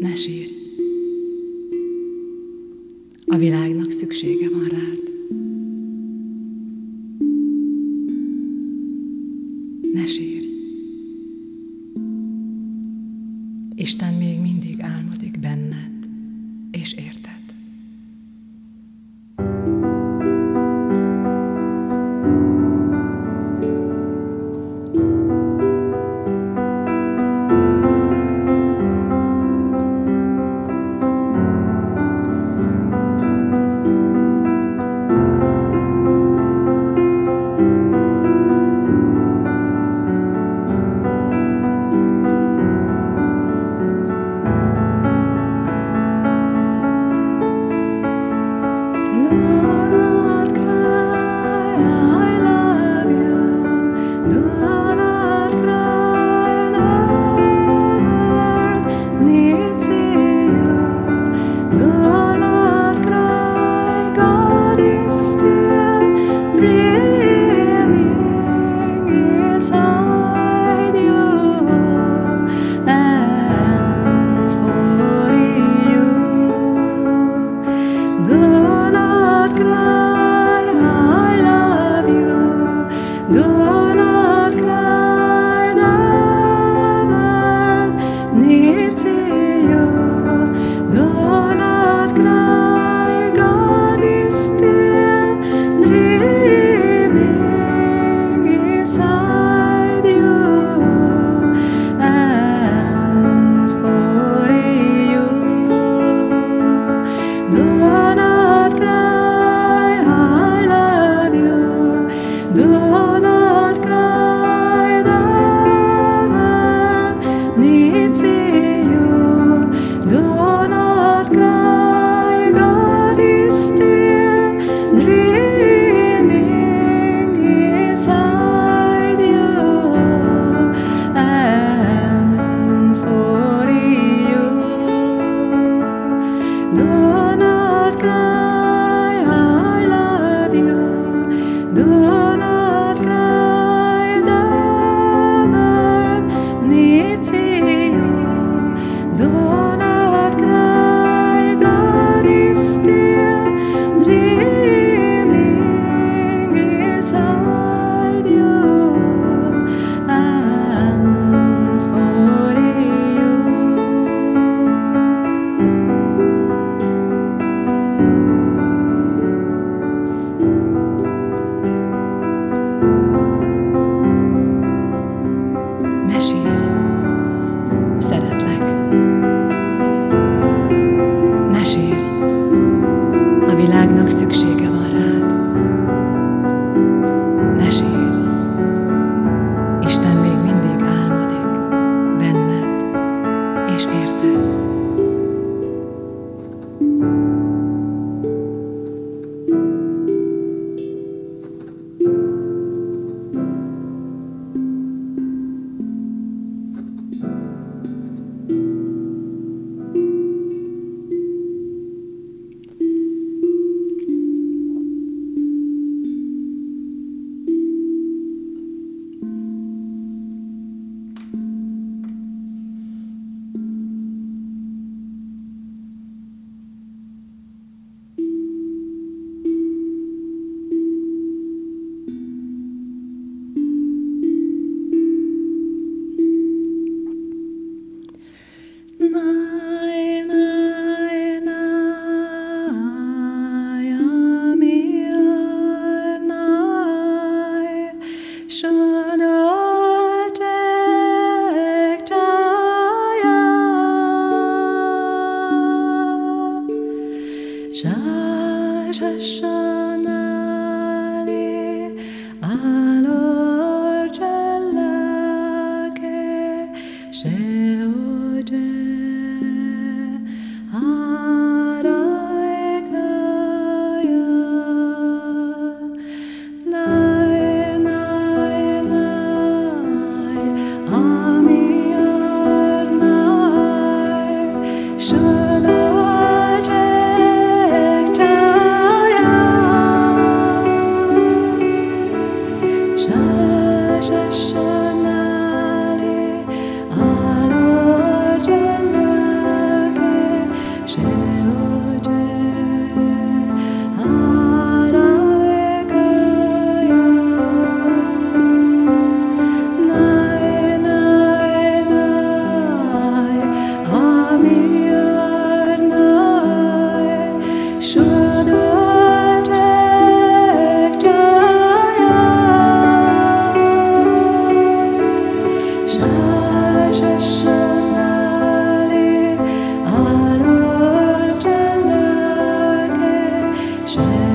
Ne sírj! A világnak szüksége van rád. No. ashes. 沙沙沙。那些事 Christian.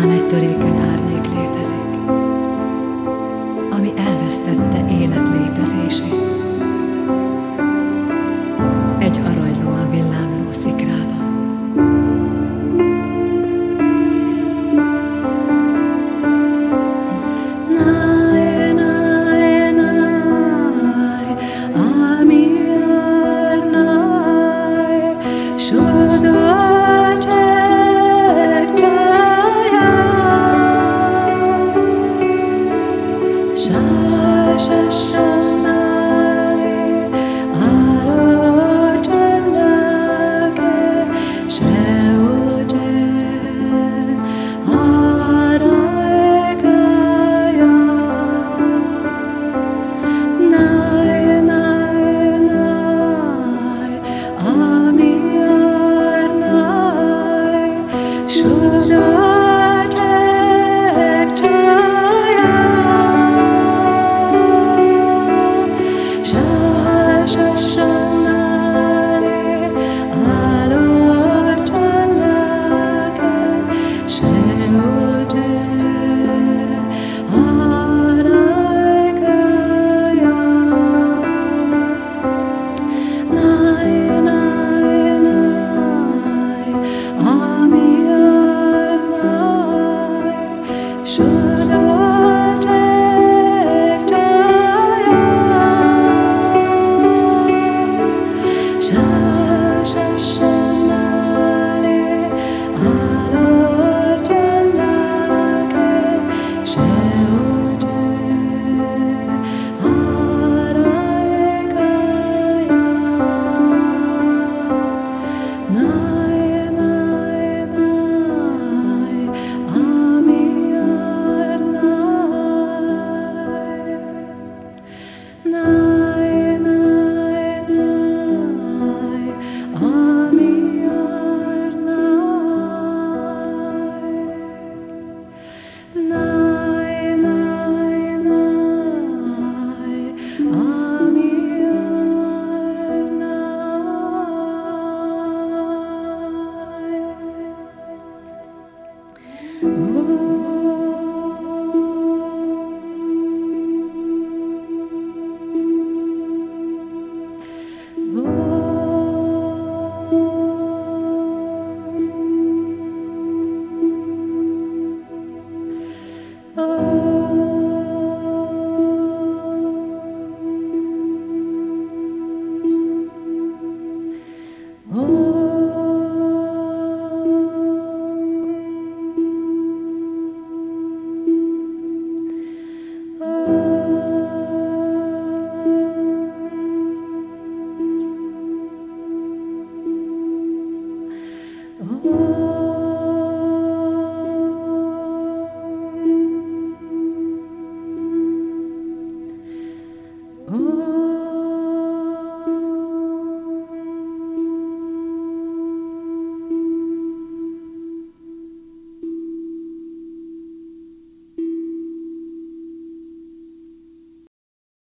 あなたから。sure. just